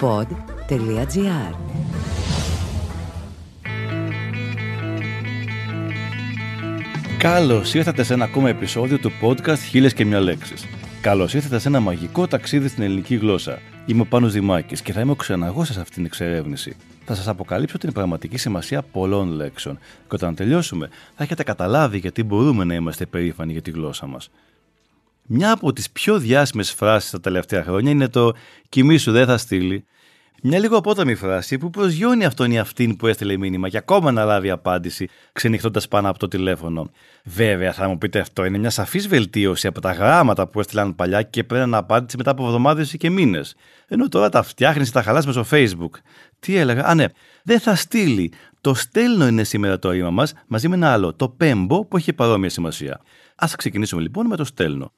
pod.gr Καλώς ήρθατε σε ένα ακόμα επεισόδιο του podcast Χίλιες και μια λέξη. Καλώς ήρθατε σε ένα μαγικό ταξίδι στην ελληνική γλώσσα. Είμαι ο Πάνος Δημάκης και θα είμαι ο ξεναγός σας σε αυτήν την εξερεύνηση. Θα σας αποκαλύψω την πραγματική σημασία πολλών λέξεων. Και όταν τελειώσουμε, θα έχετε καταλάβει γιατί μπορούμε να είμαστε περήφανοι για τη γλώσσα μας. Μια από τις πιο διάσημες φράσεις τα τελευταία χρόνια είναι το «Κοιμήσου δεν θα στείλει». Μια λίγο απόταμη φράση που προσγειώνει αυτόν ή αυτήν που έστειλε μήνυμα και ακόμα να λάβει απάντηση, ξενυχτώντας πάνω από το τηλέφωνο. Βέβαια, θα μου πείτε αυτό είναι μια σαφής βελτίωση από τα γράμματα που έστειλαν παλιά και να απάντηση μετά από εβδομάδες ή και μήνες. Ενώ τώρα τα φτιάχνεις ή τα χαλάς μέσω Facebook. Τι έλεγα, Α, ναι, δεν θα στείλει. Το στέλνω είναι σήμερα το ρήμα μας μαζί με ένα άλλο, το πέμπο που έχει παρόμοια σημασία. Α ξεκινήσουμε λοιπόν με το στέλνω.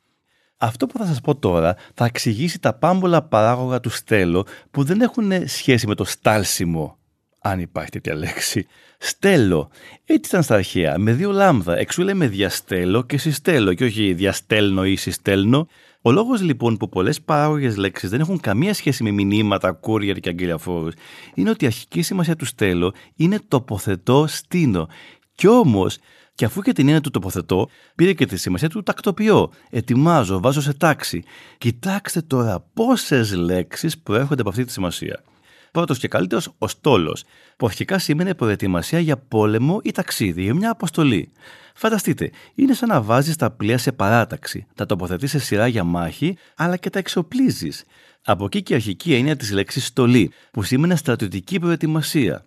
Αυτό που θα σας πω τώρα θα εξηγήσει τα πάμπολα παράγωγα του στέλο που δεν έχουν σχέση με το στάλσιμο, αν υπάρχει τέτοια λέξη. Στέλο. Έτσι ήταν στα αρχαία, με δύο λάμδα. Εξού λέμε διαστέλο και συστέλο και όχι διαστέλνω ή συστέλνω. Ο λόγος λοιπόν που πολλές παράγωγες λέξεις δεν έχουν καμία σχέση με μηνύματα, courier και αγγελιαφόρους είναι ότι η αρχική σημασία του στέλο είναι τοποθετώ στείνω. Κι όμως και αφού και την έννοια του τοποθετώ, πήρε και τη σημασία του τακτοποιώ. Ετοιμάζω, βάζω σε τάξη. Κοιτάξτε τώρα πόσες λέξεις προέρχονται από αυτή τη σημασία. Πρώτος και καλύτερος, ο στόλος, που αρχικά σήμαινε προετοιμασία για πόλεμο ή ταξίδι, για μια αποστολή. Φανταστείτε, είναι σαν να βάζεις τα πλοία σε παράταξη, τα τοποθετείς σε σειρά για μάχη, αλλά και τα εξοπλίζεις. Από εκεί και η αρχική έννοια της λέξης στολή, που σήμαινε στρατιωτική προετοιμασία.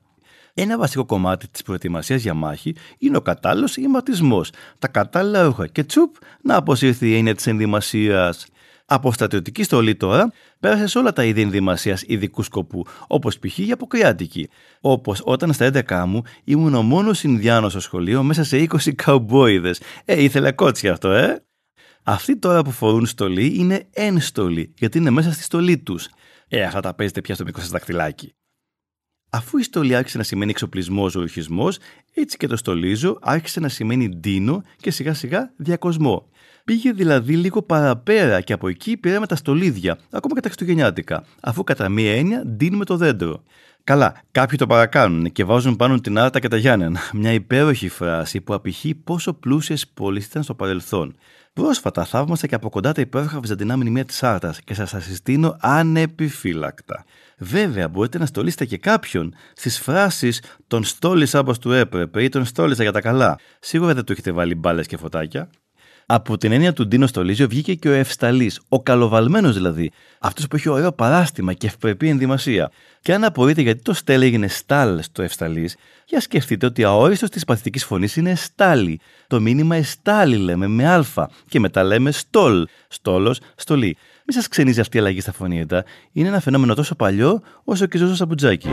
Ένα βασικό κομμάτι της προετοιμασίας για μάχη είναι ο κατάλληλος ηματισμό, τα κατάλληλα ρούχα και τσουπ να αποσύρθει η έννοια της ενδυμασίας. Από στρατιωτική στολή τώρα πέρασε σε όλα τα είδη ενδυμασίας ειδικού σκοπού, όπως π.χ. η αποκριάτικη. Όπως όταν στα 11 μου ήμουν ο μόνος Ινδιάνος στο σχολείο μέσα σε 20 καουμπόιδες. Ε, ήθελε κότσι αυτό, ε! Αυτοί τώρα που φορούν στολή είναι ένστολοι, γιατί είναι μέσα στη στολή τους. Ε, αυτά τα παίζετε πια στο μικρό σας δακτυλάκι. Αφού η στολή άρχισε να σημαίνει εξοπλισμός ρουχισμό, έτσι και το στολίζω άρχισε να σημαίνει ντύνο και σιγά σιγά διακοσμό. Πήγε δηλαδή λίγο παραπέρα και από εκεί πήραμε τα στολίδια, ακόμα και τα Χριστουγεννιάτικα, αφού κατά μία έννοια ντύνουμε το δέντρο. Καλά, κάποιοι το παρακάνουν και βάζουν πάνω την Άρτα και τα Γιάννενα. Μια υπέροχη φράση που απηχεί πόσο πλούσιες πόλεις ήταν στο παρελθόν. Πρόσφατα θαύμασα και από κοντά τα υπέροχα βυζαντινά μνημεία της Άρτας και σας τα συστήνω ανεπιφύλακτα. Βέβαια, μπορείτε να στολίσετε και κάποιον στις φράσεις τον στόλισα όπως του έπρεπε ή τον στόλισα για τα καλά. Σίγουρα δεν του έχετε βάλει μπάλες και φωτάκια. Από την έννοια του Ντίνο Στολίζιο βγήκε και ο Ευσταλής, ο καλοβαλμένος δηλαδή, αυτός που έχει ωραίο παράστημα και ευπρεπή ενδυμασία. Και αν απορείτε γιατί το στέλ έγινε στάλ στο Ευσταλής, για σκεφτείτε ότι αόριστος της παθητικής φωνής είναι στάλι. Το μήνυμα εστάλι λέμε με α και μετά λέμε στόλ. Στόλος, στολή. Μην σας ξενίζει αυτή η αλλαγή στα φωνήεντα. Είναι ένα φαινόμενο τόσο παλιό όσο και ζώζο σαπουτζάκι.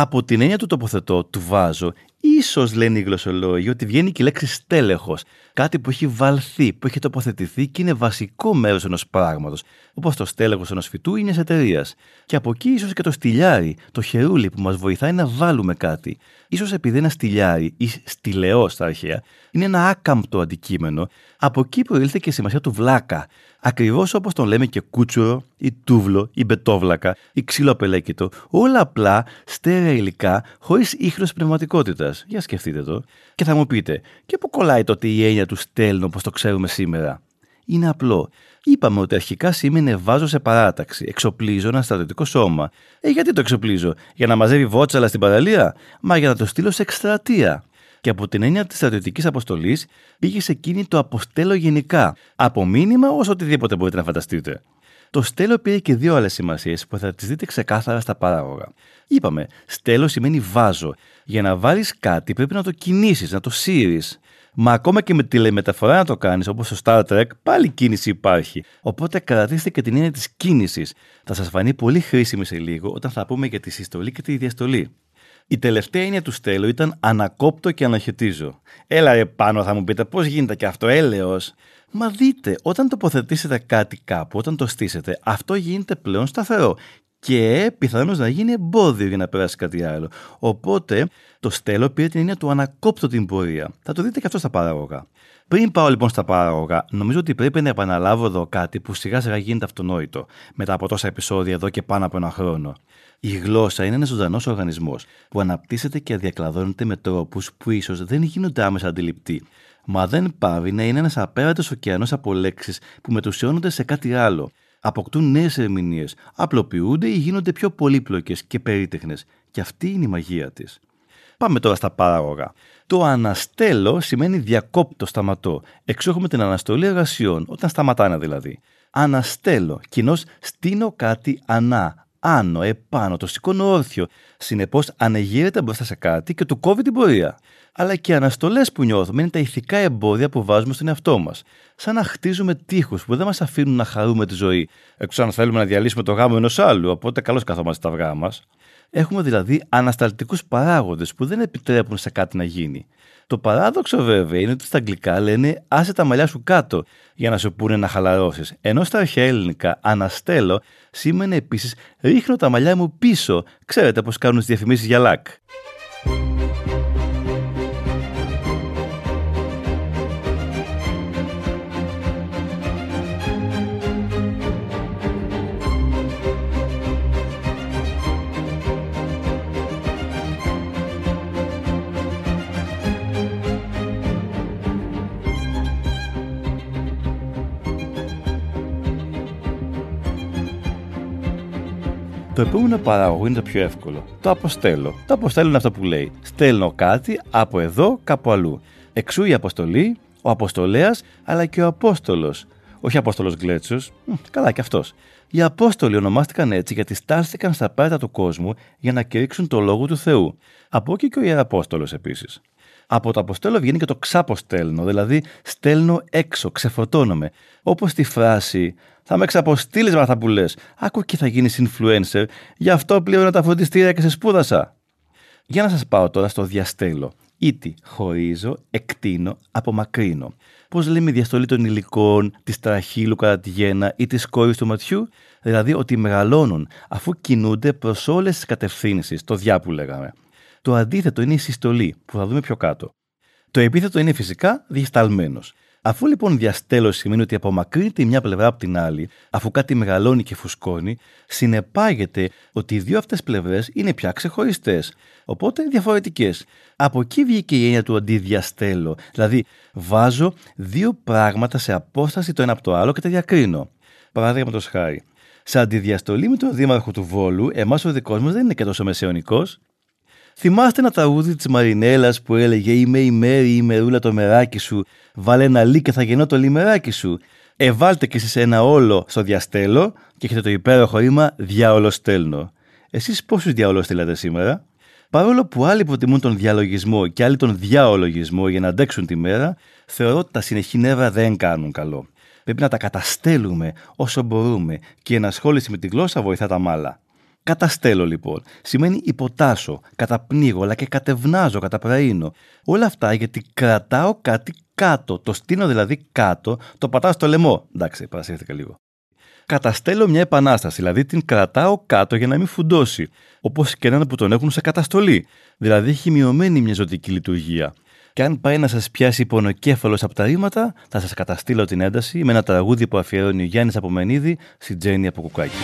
Από την έννοια του τοποθετώ, του βάζω, ίσως λένε οι γλωσσολόγοι ότι βγαίνει και η λέξη στέλεχος. Κάτι που έχει βαλθεί, που έχει τοποθετηθεί και είναι βασικό μέρος ενός πράγματος. Όπως το στέλεχος ενός φυτού ή μιας εταιρείας. Και από εκεί ίσως και το στυλιάρι, το χερούλι που μας βοηθάει να βάλουμε κάτι. σω επειδή ένα στυλιάρι ή στυλεός στα αρχαία είναι ένα άκαμπτο αντικείμενο, από εκεί προήλθε και η σημασία του βλάκα. Ακριβώς όπως τον λέμε και κούτσουρο ή τούβλο ή μπετόβλακα ή ξύλο απελέκητο, όλα απλά στέρεα υλικά χωρίς ίχνος πνευματικότητας. Για σκεφτείτε το. Και θα μου πείτε, και πού κολλάει τότε η έννοια του στέλνω όπως το ξέρουμε σήμερα; Είναι απλό. Είπαμε ότι αρχικά σήμαινε βάζω σε παράταξη, εξοπλίζω ένα στρατιωτικό σώμα. Ε, γιατί το εξοπλίζω, για να μαζεύει βότσαλα στην παραλία, μα για να το στείλω σε εκστρατεία και από την έννοια της στρατιωτικής αποστολής πήγε σε εκείνη το αποστέλω γενικά, από μήνυμα ως οτιδήποτε μπορείτε να φανταστείτε. Το στέλο πήρε και δύο άλλες σημασίες που θα τις δείτε ξεκάθαρα στα παράγωγα. Είπαμε, στέλο σημαίνει βάζω. Για να βάλεις κάτι πρέπει να το κινήσεις, να το σύρεις. Μα ακόμα και με τηλεμεταφορά να το κάνεις, όπως στο Star Trek, πάλι κίνηση υπάρχει. Οπότε κρατήστε και την έννοια της κίνησης. Θα σας φανεί πολύ χρήσιμη σε λίγο όταν θα πούμε για τη συστολή και τη διαστολή. Η τελευταία έννοια του στέλου ήταν ανακόπτω και αναχαιτίζω. Έλα ρε πάνω θα μου πείτε πώς γίνεται και αυτό έλεος. Μα δείτε, όταν τοποθετήσετε κάτι κάπου, όταν το στήσετε, αυτό γίνεται πλέον σταθερό και πιθανώς να γίνει εμπόδιο για να περάσει κάτι άλλο. Οπότε το στέλο πήρε την έννοια του ανακόπτω την πορεία. Θα το δείτε και αυτό στα παράγωγα. Πριν πάω λοιπόν στα παράγωγα, νομίζω ότι πρέπει να επαναλάβω εδώ κάτι που σιγά σιγά γίνεται αυτονόητο μετά από τόσα επεισόδια εδώ και πάνω από ένα χρόνο. Η γλώσσα είναι ένας ζωντανός οργανισμός που αναπτύσσεται και διακλαδώνεται με τρόπους που ίσως δεν γίνονται άμεσα αντιληπτοί, μα δεν πάβει να είναι ένας απέραντος ωκεανός από λέξεις που μετουσιώνονται σε κάτι άλλο, αποκτούν νέες ερμηνείες, απλοποιούνται ή γίνονται πιο πολύπλοκες και περίτεχνες, και αυτή είναι η μαγεία της. Πάμε τώρα στα παράγωγα. Το αναστέλω σημαίνει διακόπτω, σταματώ. Εξού έχουμε την αναστολή εργασιών, όταν σταματάνε δηλαδή. Αναστέλω, κοινώς στείνω κάτι ανά, άνω, επάνω, το σηκώνω όρθιο. Συνεπώς ανεγείρεται μπροστά σε κάτι και του κόβει την πορεία. Αλλά και οι αναστολές που νιώθουμε είναι τα ηθικά εμπόδια που βάζουμε στον εαυτό μας. Σαν να χτίζουμε τείχους που δεν μας αφήνουν να χαρούμε τη ζωή. Εκτό αν θέλουμε να διαλύσουμε το γάμο ενός άλλου, οπότε καλώς καθόμαστε τα αυγά μας. Έχουμε δηλαδή ανασταλτικούς παράγοντες που δεν επιτρέπουν σε κάτι να γίνει. Το παράδοξο βέβαια είναι ότι στα αγγλικά λένε άσε τα μαλλιά σου κάτω για να σου πούνε να χαλαρώσεις. Ενώ στα αρχαία ελληνικά αναστέλω σήμαινε επίσης ρίχνω τα μαλλιά μου πίσω. Ξέρετε πώς κάνουν τις διαφημίσεις για λακ. Το επόμενο παράγωγο είναι το πιο εύκολο. Το αποστέλω. Το αποστέλω είναι αυτό που λέει. Στέλνω κάτι από εδώ κάπου αλλού. Εξού η αποστολή, ο αποστολέας αλλά και ο Απόστολος. Όχι Απόστολος Γκλέτσο, καλά και αυτός. Οι Απόστολοι ονομάστηκαν έτσι γιατί στάλθηκαν στα πέρατα του κόσμου για να κηρύξουν το λόγο του Θεού. Από εκεί και ο Ιεραπόστολο επίσης. Από το αποστέλω βγαίνει και το ξαποστέλνω, δηλαδή στέλνω έξω, ξεφορτώνομαι. Όπως τη φράση θα με ξαποστείλεις με αυτά που λες. Άκου και θα γίνεις influencer, γι' αυτό πλέον τα φροντιστήρια και σε σπούδασα. Για να σας πάω τώρα στο διαστέλω. Ήτι χωρίζω, εκτείνω, απομακρύνω. Πώς λέμε η διαστολή των υλικών, της τραχύλου κατά τη γέννα ή της κόρης του ματιού, δηλαδή ότι μεγαλώνουν αφού κινούνται προς όλες τις κατευθύνσεις, το διά που λέγαμε. Το αντίθετο είναι η συστολή, που θα δούμε πιο κάτω. Το επίθετο είναι φυσικά διασταλμένος. Αφού λοιπόν διαστέλω σημαίνει ότι απομακρύνεται η μια πλευρά από την άλλη, αφού κάτι μεγαλώνει και φουσκώνει, συνεπάγεται ότι οι δύο αυτές πλευρές είναι πια ξεχωριστές. Οπότε διαφορετικές. Από εκεί βγήκε η έννοια του αντιδιαστέλω. Δηλαδή, βάζω δύο πράγματα σε απόσταση το ένα από το άλλο και τα διακρίνω. Παράδειγμα χάρη. Σε αντιδιαστολή με τον δήμαρχο του Βόλου, εμάς ο δικός μας δεν είναι και τόσο μεσαιωνικός, Θυμάστε ένα τραγούδι της Μαρινέλας που έλεγε Είμαι η μέρη, η μερούλα το μεράκι σου. Βάλε ένα λί και θα γεννώ το λιμεράκι σου. Εβάλτε κι εσείς ένα όλο στο διαστέλο και έχετε το υπέροχο ρήμα Διάολο στέλνω. Εσείς πόσους διάολο στείλατε σήμερα; Παρόλο που άλλοι προτιμούν τον διαλογισμό και άλλοι τον διαολογισμό για να αντέξουν τη μέρα, θεωρώ ότι τα συνεχή νεύρα δεν κάνουν καλό. Πρέπει να τα καταστέλουμε όσο μπορούμε και η ενασχόληση με τη γλώσσα βοηθά τα μάλα. Καταστέλω λοιπόν. Σημαίνει υποτάσσω, καταπνίγω, αλλά και κατευνάζω, καταπραίνω. Όλα αυτά γιατί κρατάω κάτι κάτω. Το στείνω δηλαδή κάτω, το πατάω στο λαιμό. Εντάξει, παρασύρθηκα λίγο. Καταστέλω μια επανάσταση, δηλαδή την κρατάω κάτω για να μην φουντώσει. Όπως και έναν που τον έχουν σε καταστολή. Δηλαδή έχει μειωμένη μια ζωτική λειτουργία. Και αν πάει να σας πιάσει πονοκέφαλος από τα ρήματα, θα σας καταστήλω την ένταση με ένα τραγούδι που αφιερώνει ο Γιάννης Απομενίδη στη Τζέννη από Κουκάκι.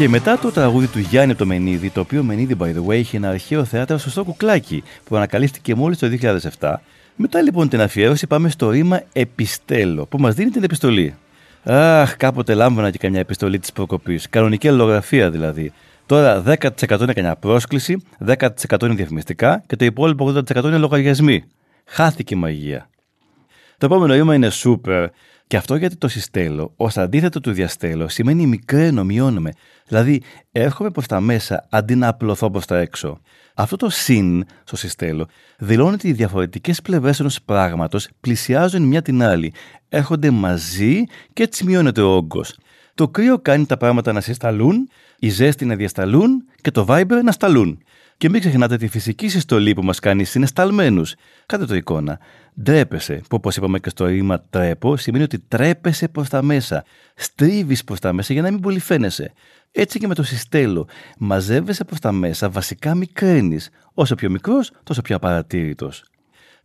Και μετά το τραγούδι του Γιάννη το Μενίδη, το οποίο Μενίδη, by the way, είχε ένα αρχαίο θέατρο στο κουκλάκι που ανακαλύφθηκε μόλις το 2007. Μετά λοιπόν την αφιέρωση πάμε στο ρήμα Επιστέλο, που μας δίνει την επιστολή. Αχ, κάποτε λάμβανα και καμιά επιστολή της προκοπής. Κανονική αλληλογραφία δηλαδή. Τώρα 10% είναι καμιά πρόσκληση, 10% είναι διαφημιστικά και το υπόλοιπο 80% είναι λογαριασμοί. Χάθηκε η μαγεία. Το επόμενο ρήμα είναι super. Και αυτό γιατί το συστέλω, ως αντίθετο του διαστέλω, σημαίνει μικραίνω, μειώνομαι. Δηλαδή, έρχομαι προς τα μέσα αντί να απλωθώ προς τα έξω. Αυτό το συν στο συστέλο δηλώνει ότι οι διαφορετικές πλευρές ενός πράγματος πλησιάζουν μια την άλλη, έρχονται μαζί και έτσι μειώνεται ο όγκος. Το κρύο κάνει τα πράγματα να συσταλούν, οι ζέστη να διασταλούν και το Viber να σταλούν. Και μην ξεχνάτε τη φυσική συστολή που μας κάνει συνεσταλμένους. Κάτε το εικόνα. Ντρέπεσαι, που όπως είπαμε και στο ρήμα τρέπω, σημαίνει ότι τρέπεσαι προς τα μέσα. Στρίβεις προς τα μέσα για να μην πολύ φαίνεσαι. Έτσι και με το συστέλο. Μαζεύεσαι προς τα μέσα, βασικά μικραίνεις. Όσο πιο μικρός, τόσο πιο απαρατήρητος.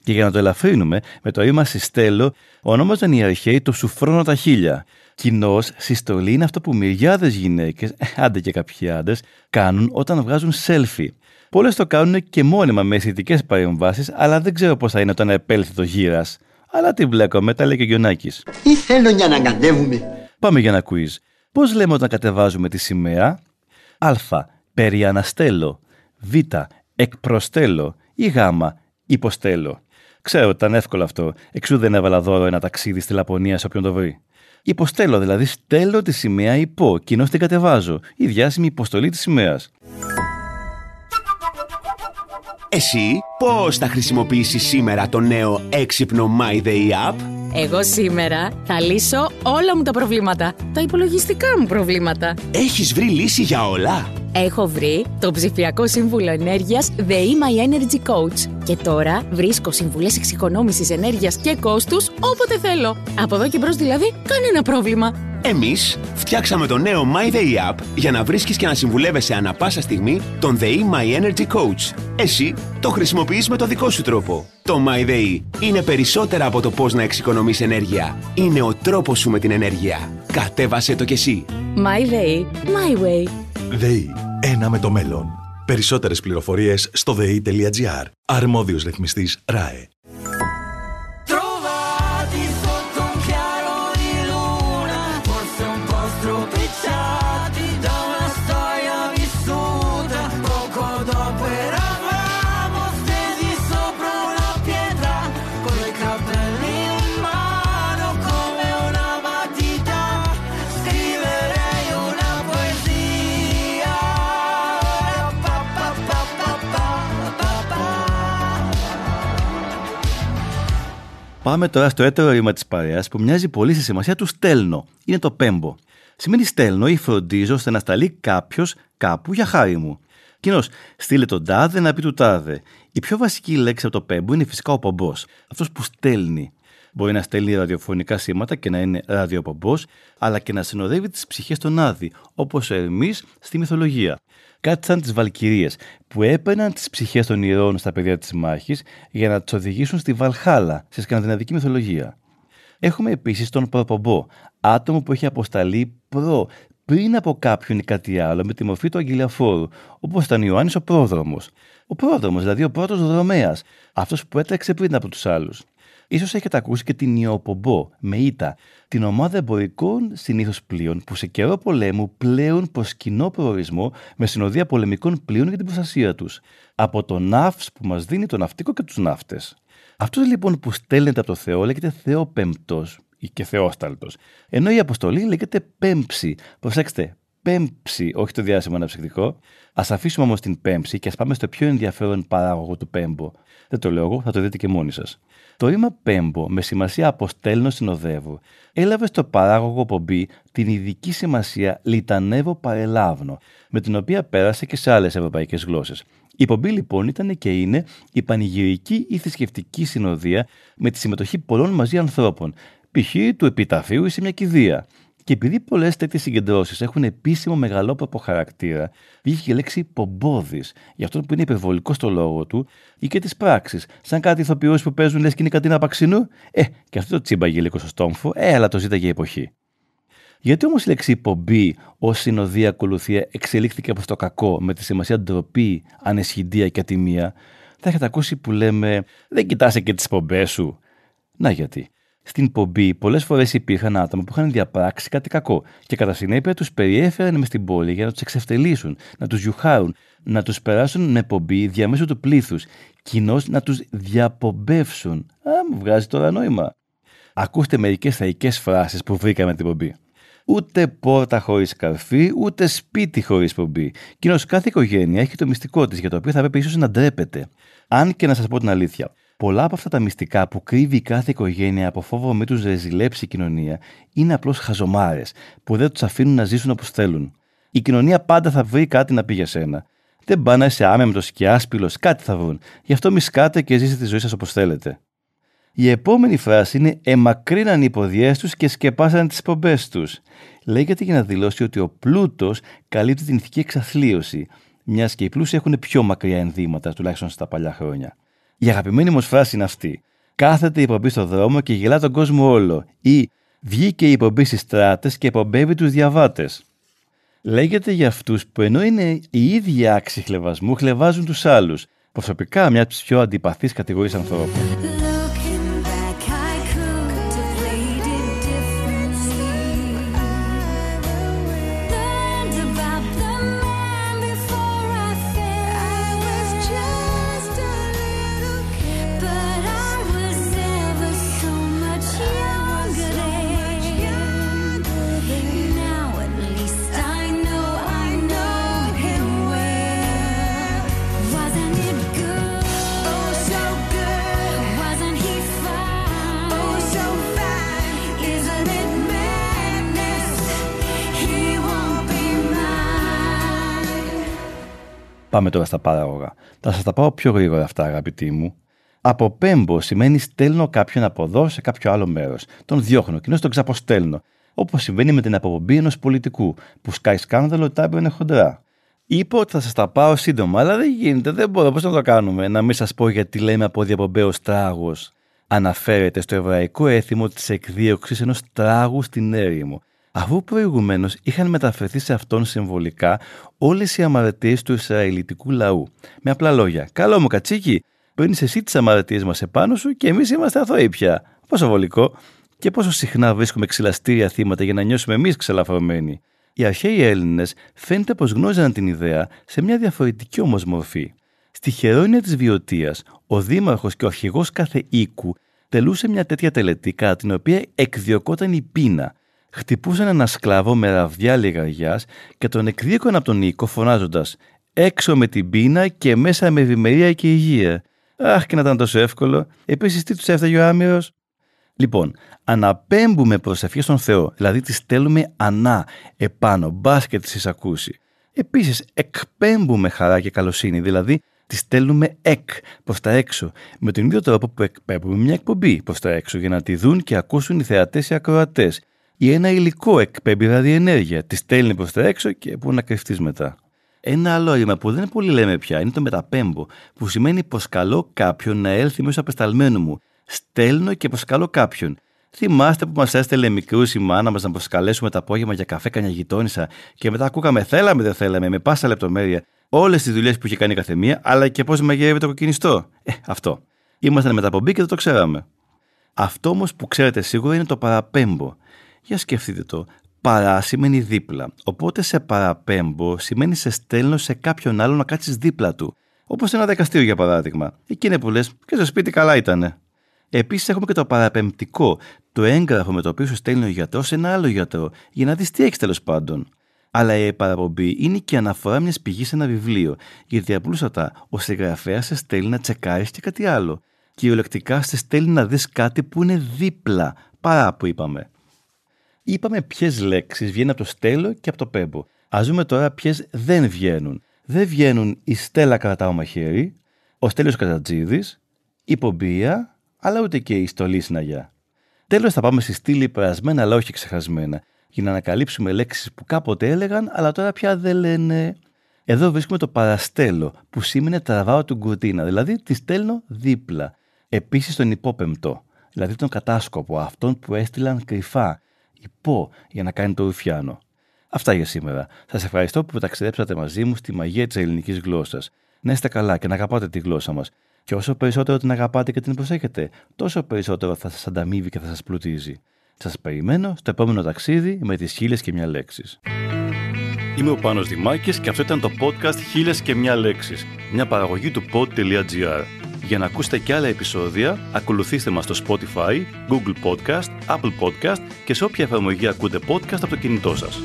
Και για να το ελαφρύνουμε, με το ρήμα συστέλο, ονόμαζαν οι αρχαίοι το σουφρόνο τα χίλια. Κοινώ, συστολή είναι αυτό που μυριάδες γυναίκες, άντε και κάποιοι άντρες, κάνουν όταν βγάζουν selfie. Πολλές το κάνουν και μόνιμα με αισθητικές παρεμβάσεις, αλλά δεν ξέρω πώς θα είναι όταν επέλθει το γύρας. Αλλά τι μπλέκομαι, τα λέει και ο Γιονάκης. Ή θέλω για να κατέβουμε. Πάμε για ένα quiz. Πώς λέμε όταν κατεβάζουμε τη σημαία, Α. Περιαναστέλω. Β. Εκπροστέλω. Ή Γ. Υποστέλω. Ξέρω ότι ήταν εύκολο αυτό. Εξού δεν έβαλα δώρο ένα ταξίδι στη Λαπωνία σε όποιον το βρει. Υποστέλω, δηλαδή στέλνω τη σημαία υπό, κοινώ την κατεβάζω. Η διάσημη υποστολή της σημαίας. Εσύ πώς θα χρησιμοποιήσεις σήμερα το νέο έξυπνο My Day App? Εγώ σήμερα θα λύσω όλα μου τα προβλήματα. Τα υπολογιστικά μου προβλήματα. Έχεις βρει λύση για όλα; Έχω βρει το ψηφιακό σύμβουλο ενέργειας The My Energy Coach. Και τώρα βρίσκω συμβουλές εξοικονόμησης ενέργειας και κόστους όποτε θέλω. Από εδώ και μπρος δηλαδή, κανένα πρόβλημα. Εμείς φτιάξαμε το νέο My Day App για να βρίσκεις και να συμβουλεύεσαι ανα πάσα στιγμή τον The My Energy Coach. Εσύ το χρησιμοποιείς με το δικό σου τρόπο. Το My Day είναι περισσότερα από το πώς να εξοικονομείς ενέργεια. Είναι ο τρόπος σου με την ενέργεια. Κατέβασε το κι εσύ. My Day, My Way. ΔΕΗ. Ένα με το μέλλον. Περισσότερες πληροφορίες στο ΔΕΗ.gr. Αρμόδιος ρυθμιστής ΡΑΕ. Πάμε τώρα στο έτερο ρήμα της παρέας που μοιάζει πολύ στη σημασία του στέλνω. Είναι το πέμπο. Σημαίνει στέλνω ή φροντίζω ώστε να σταλεί κάποιος κάπου για χάρη μου. Κοινώς, στείλε τον τάδε να πει του τάδε. Η πιο βασική λέξη από το πέμπο είναι φυσικά ο πομπός. Αυτός που στέλνει. Μπορεί να στέλνει ραδιοφωνικά σήματα και να είναι ραδιοπομπός, αλλά και να συνοδεύει τις ψυχές των Άδη, όπως ο Ερμή στη μυθολογία. Κάτι σαν τις Βαλκυρίες, που έπαιρναν τις ψυχές των ηρώων στα πεδία της μάχης για να τις οδηγήσουν στη Βαλχάλα, στη σκανδιναβική μυθολογία. Έχουμε επίσης τον προπομπό, άτομο που έχει αποσταλεί προ, πριν από κάποιον ή κάτι άλλο με τη μορφή του αγγελιαφόρου, όπως ήταν Ιωάννης ο πρόδρομος. Ο πρόδρομος, δηλαδή ο πρώτος δρομέα, αυτός που έτρεξε πριν από τους άλλους. Ίσως έχετε ακούσει και την Ιωπομπό με ήττα, την ομάδα εμπορικών συνήθως πλοίων που σε καιρό πολέμου πλέουν προς κοινό προορισμό με συνοδεία πολεμικών πλοίων για την προστασία τους. Από το ναύς που μας δίνει το ναυτικό και τους ναύτες. Αυτό λοιπόν που στέλνεται από το Θεό λέγεται Θεόπεμπτος ή και Θεόσταλτος. Ενώ η αποστολή λέγεται Πέμψη. Προσέξτε, Πέμψη, όχι το διάσημο αναψυκτικό. Α αφήσουμε όμως την Πέμψη και ας πάμε στο πιο ενδιαφέρον παράγωγο του Πέμπο. Δεν το λέω εγώ, θα το δείτε και μόνοι σας. Το ρήμα Πέμπο, με σημασία αποστέλνω συνοδεύω, έλαβε στο παράγωγο πομπή την ειδική σημασία λιτανεύω παρελάβνω, με την οποία πέρασε και σε άλλες ευρωπαϊκές γλώσσες. Η πομπή λοιπόν ήταν και είναι η πανηγυρική ή θρησκευτική συνοδεία με τη συμμετοχή πολλών μαζί ανθρώπων, π.χ. του επιταφείου ή σε μια κηδεία. Και επειδή πολλές τέτοιες συγκεντρώσεις έχουν επίσημο μεγαλόπρεπο χαρακτήρα, βγήκε η λέξη πομπόδης για αυτό που είναι υπερβολικό στο λόγο του ή και της πράξης. Σαν κάτι ηθοποιούς που παίζουν λες και είναι κατίνα παξινού. Ε, και αυτό το τσίμπαγε λίγο στο στόμφο, ε, αλλά το ζήταγε η εποχή. Γιατί όμως η λέξη πομπή ως συνοδεία ακολουθία εξελίχθηκε προς το κακό με τη σημασία ντροπή, ανεσχυντία και ατιμία, θα έχετε ακούσει που λέμε Δεν κοιτάσαι και τις πομπές σου. Να γιατί; Στην πομπή πολλές φορές υπήρχαν άτομα που είχαν διαπράξει κάτι κακό και κατά συνέπεια τους περιέφεραν μες στην πόλη για να τους εξευτελίσουν, να τους γιουχάρουν, να τους περάσουν με πομπή διαμέσου του πλήθους, κοινώς να τους διαπομπεύσουν. Α, μου βγάζει τώρα νόημα. Ακούστε μερικές θεϊκές φράσεις που βρήκαμε την πομπή. Ούτε πόρτα χωρίς καρφί, ούτε σπίτι χωρίς πομπή. Κοινώς κάθε οικογένεια έχει το μυστικό της για το οποίο θα πρέπει ίσως να ντρέπεται. Αν και να σας πω την αλήθεια, πολλά από αυτά τα μυστικά που κρύβει κάθε οικογένεια από φόβο μη τους ρεζιλέψει η κοινωνία είναι απλώς χαζομάρες που δεν τους αφήνουν να ζήσουν όπως θέλουν. Η κοινωνία πάντα θα βρει κάτι να πει για σένα. Δεν πάνε να είσαι άμεμο και άσπυλο, κάτι θα βρουν. Γι' αυτό μη σκάτε και ζήστε τη ζωή σας όπως θέλετε. Η επόμενη φράση είναι «Εμακρύναν οι υποδιές τους και σκεπάσαν τις πομπές τους». Λέγεται για να δηλώσει ότι ο πλούτος καλύπτει την ηθική εξαθλίωση, μιας και οι πλούσιοι έχουν πιο μακριά ενδύματα, τουλάχιστον στα παλιά χρόνια. Η αγαπημένη μου φράση είναι αυτή. Κάθεται η πομπή στο δρόμο και γελά τον κόσμο όλο. Ή βγήκε η πομπή στις στράτες και πομπεύει τους διαβάτες. Λέγεται για αυτούς που ενώ είναι οι ίδιοι άξιοι χλεβασμού, χλεβάζουν τους άλλους. Προσωπικά μια από τι πιο αντιπαθεί κατηγορίε ανθρώπων. Πάμε τώρα στα παράγωγα. Θα σας τα πάω πιο γρήγορα αυτά, αγαπητοί μου. Αποπέμπω σημαίνει στέλνω κάποιον από εδώ σε κάποιο άλλο μέρος. Τον διώχνω, κοινώ τον ξαποστέλνω. Όπως συμβαίνει με την αποπομπή ενός πολιτικού, που σκάει σκάνδαλο τα έμπαινε χοντρά. Είπα ότι θα σας τα πάω σύντομα, αλλά δεν γίνεται, δεν μπορώ. Πώς να το κάνουμε, να μην σας πω γιατί λέμε από διαπομπέο τράγο. Αναφέρεται στο εβραϊκό έθιμο της εκδίωξης ενός τράγου στην έρημο, αφού προηγουμένως είχαν μεταφερθεί σε αυτόν συμβολικά όλες οι αμαρτίες του Ισραηλιτικού λαού. Με απλά λόγια, καλό μου κατσίκι, παίρνει εσύ τις αμαρτίες μας επάνω σου και εμείς είμαστε αθώοι πια. Πόσο βολικό. Και πόσο συχνά βρίσκουμε ξυλαστήρια θύματα για να νιώσουμε εμείς ξελαφρωμένοι. Οι αρχαίοι Έλληνες φαίνεται πως γνώριζαν την ιδέα σε μια διαφορετική όμως μορφή. Στη χερόνια της Βιωτίας, ο δήμαρχος και ο αρχηγός κάθε οίκου τελούσε μια τέτοια τελετή κατά την οποία εκδιωκόταν η πείνα. Χτυπούσαν ένα σκλάβο με ραβδιά λιγαριά και τον εκδίωκαν από τον οίκο φωνάζοντας Έξω με την πείνα και μέσα με ευημερία και υγεία. Αχ, και να ήταν τόσο εύκολο. Επίσης, τι τους έφταγε ο άμυρος; Λοιπόν, αναπέμπουμε προσευχή στον Θεό, δηλαδή τη στέλνουμε ανά, επάνω, μπα και τη εισακούσει. Επίσης, εκπέμπουμε χαρά και καλοσύνη, δηλαδή τη στέλνουμε εκ προς τα έξω, με τον ίδιο τρόπο που εκπέμπουμε μια εκπομπή προς τα έξω για να τη δουν και ακούσουν οι θεατές ή ακροατές. Ή ένα υλικό εκπέμπει ραδιενέργεια, τη στέλνει προς τα έξω και πού να κρυφτείς μετά. Ένα άλλο ρήμα που δεν πολύ λέμε πια είναι το μεταπέμπω, που σημαίνει προσκαλώ κάποιον να έλθει μέσω απεσταλμένου μου. Στέλνω και προσκαλώ κάποιον. Θυμάστε που μας έστελε μικρούς η μάνα μας να προσκαλέσουμε το απόγευμα για καφέ κανιά γειτόνισσα και μετά ακούγαμε θέλαμε δεν θέλαμε με πάσα λεπτομέρεια όλες τις δουλειές που είχε κάνει η καθεμία, αλλά και πώς μαγειρεύει το κοκκινιστό. Ε, αυτό. Ήμασταν μεταπομπή και δεν το ξέραμε. Αυτό όμως που ξέρετε σίγουρα είναι το παραπέμπω. Για σκεφτείτε το. Παρά σημαίνει δίπλα. Οπότε σε παραπέμπω σημαίνει σε στέλνω σε κάποιον άλλο να κάτσεις δίπλα του. Όπως σε ένα δικαστήριο για παράδειγμα. Εκεί που λες και στο σπίτι καλά ήτανε. Επίσης έχουμε και το παραπεμπτικό, το έγγραφο με το οποίο σου στέλνει ο γιατρός σε ένα άλλο γιατρό, για να δεις τι έχεις τέλος πάντων. Αλλά η παραπομπή είναι και αναφορά μιας πηγής σε ένα βιβλίο, γιατί απλούστατα ο συγγραφέας σε στέλνει να τσεκάρεις και κάτι άλλο. Κυριολεκτικά σε στέλνει να δεις κάτι που είναι δίπλα, παρά που είπαμε. Είπαμε ποιες λέξεις βγαίνουν από το στέλο και από το πέμπο. Α δούμε τώρα ποιες δεν βγαίνουν. Δεν βγαίνουν η Στέλλα Κρατάω Μαχαίρι, ο Στέλιος Κατατζίδης, η Πομπία, αλλά ούτε και η Στολή Συναγιά. Τέλος θα πάμε στη στήλη περασμένα αλλά όχι ξεχασμένα, για να ανακαλύψουμε λέξεις που κάποτε έλεγαν αλλά τώρα πια δεν λένε. Εδώ βρίσκουμε το παραστέλο, που σήμαινε τραβάω του γκουρτίνα, δηλαδή τη στέλνω δίπλα. Επίσης τον υπόπεμπτο, δηλαδή τον κατάσκοπο, αυτόν που έστειλαν κρυφά, υπό, για να κάνει το ρουφιάνο. Αυτά για σήμερα. Σας ευχαριστώ που ταξιδέψατε μαζί μου στη μαγεία της ελληνικής γλώσσας. Να είστε καλά και να αγαπάτε τη γλώσσα μας. Και όσο περισσότερο την αγαπάτε και την προσέχετε, τόσο περισσότερο θα σας ανταμείβει και θα σας πλουτίζει. Σας περιμένω στο επόμενο ταξίδι με τις χίλιες και μια λέξεις. Είμαι ο Πάνος Δημάκης και αυτό ήταν το podcast «Χίλιες και μια λέξεις», μια παραγωγή του pod.gr. Για να ακούσετε και άλλα επεισόδια, ακολουθήστε μας στο Spotify, Google Podcast, Apple Podcast και σε όποια εφαρμογή ακούτε podcast από το κινητό σας.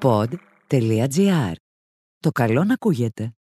Pod.gr. Το καλό να ακούγεται.